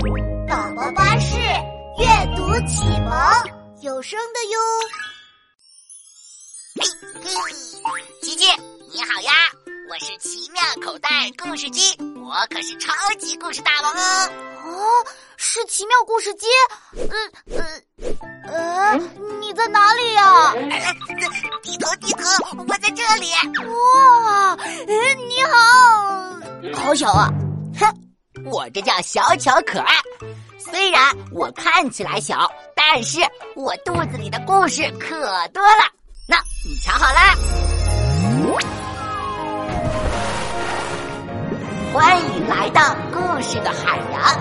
宝宝巴士阅读启蒙有声的哟。琪琪，你好呀！我是奇妙口袋故事机，我可是超级故事大王哦。哦，是奇妙故事机。呃呃呃，你在哪里呀？低头低头，我在这里。哇，你好，好小啊！哼，我这叫小巧可爱。虽然我看起来小，但是我肚子里的故事可多了。那你瞧好了，欢迎来到故事的海洋。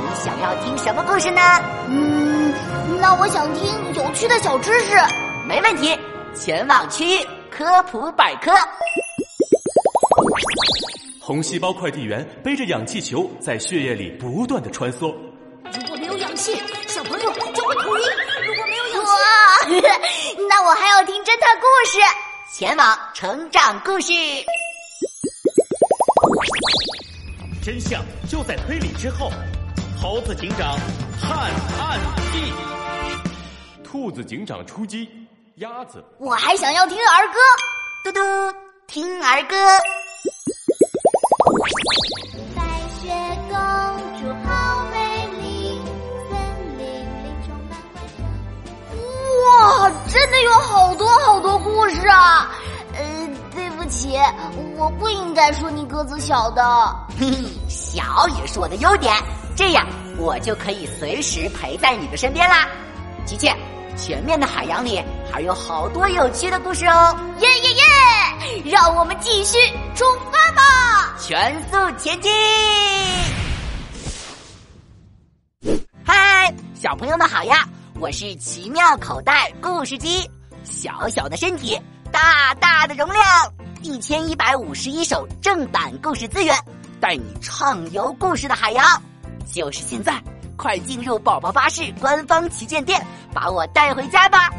你想要听什么故事呢？嗯，那我想听有趣的小知识。没问题，前往区域科普百科。红细胞快递员背着氧气球在血液里不断的穿梭。如果没有氧气，小朋友就会头晕。如果没有氧气，哇，那我还要听侦探故事。前往成长故事。真相就在推理之后。猴子警长探案记，兔子警长出击，鸭子。我还想要听儿歌。嘟嘟，听儿歌。白雪公主好美丽，森林里充满欢声哇，真的有好多好多故事啊！呃，对不起，我不应该说你个子小的。嘿嘿，小也是我的优点，这样我就可以随时陪在你的身边啦。琪琪，前面的海洋里还有好多有趣的故事哦！耶耶耶！让我们继续出发！全速前进！嗨，小朋友们好呀！我是奇妙口袋故事机，小小的身体，大大的容量，一千一百五十一首正版故事资源，带你畅游故事的海洋。就是现在，快进入宝宝巴士官方旗舰店，把我带回家吧！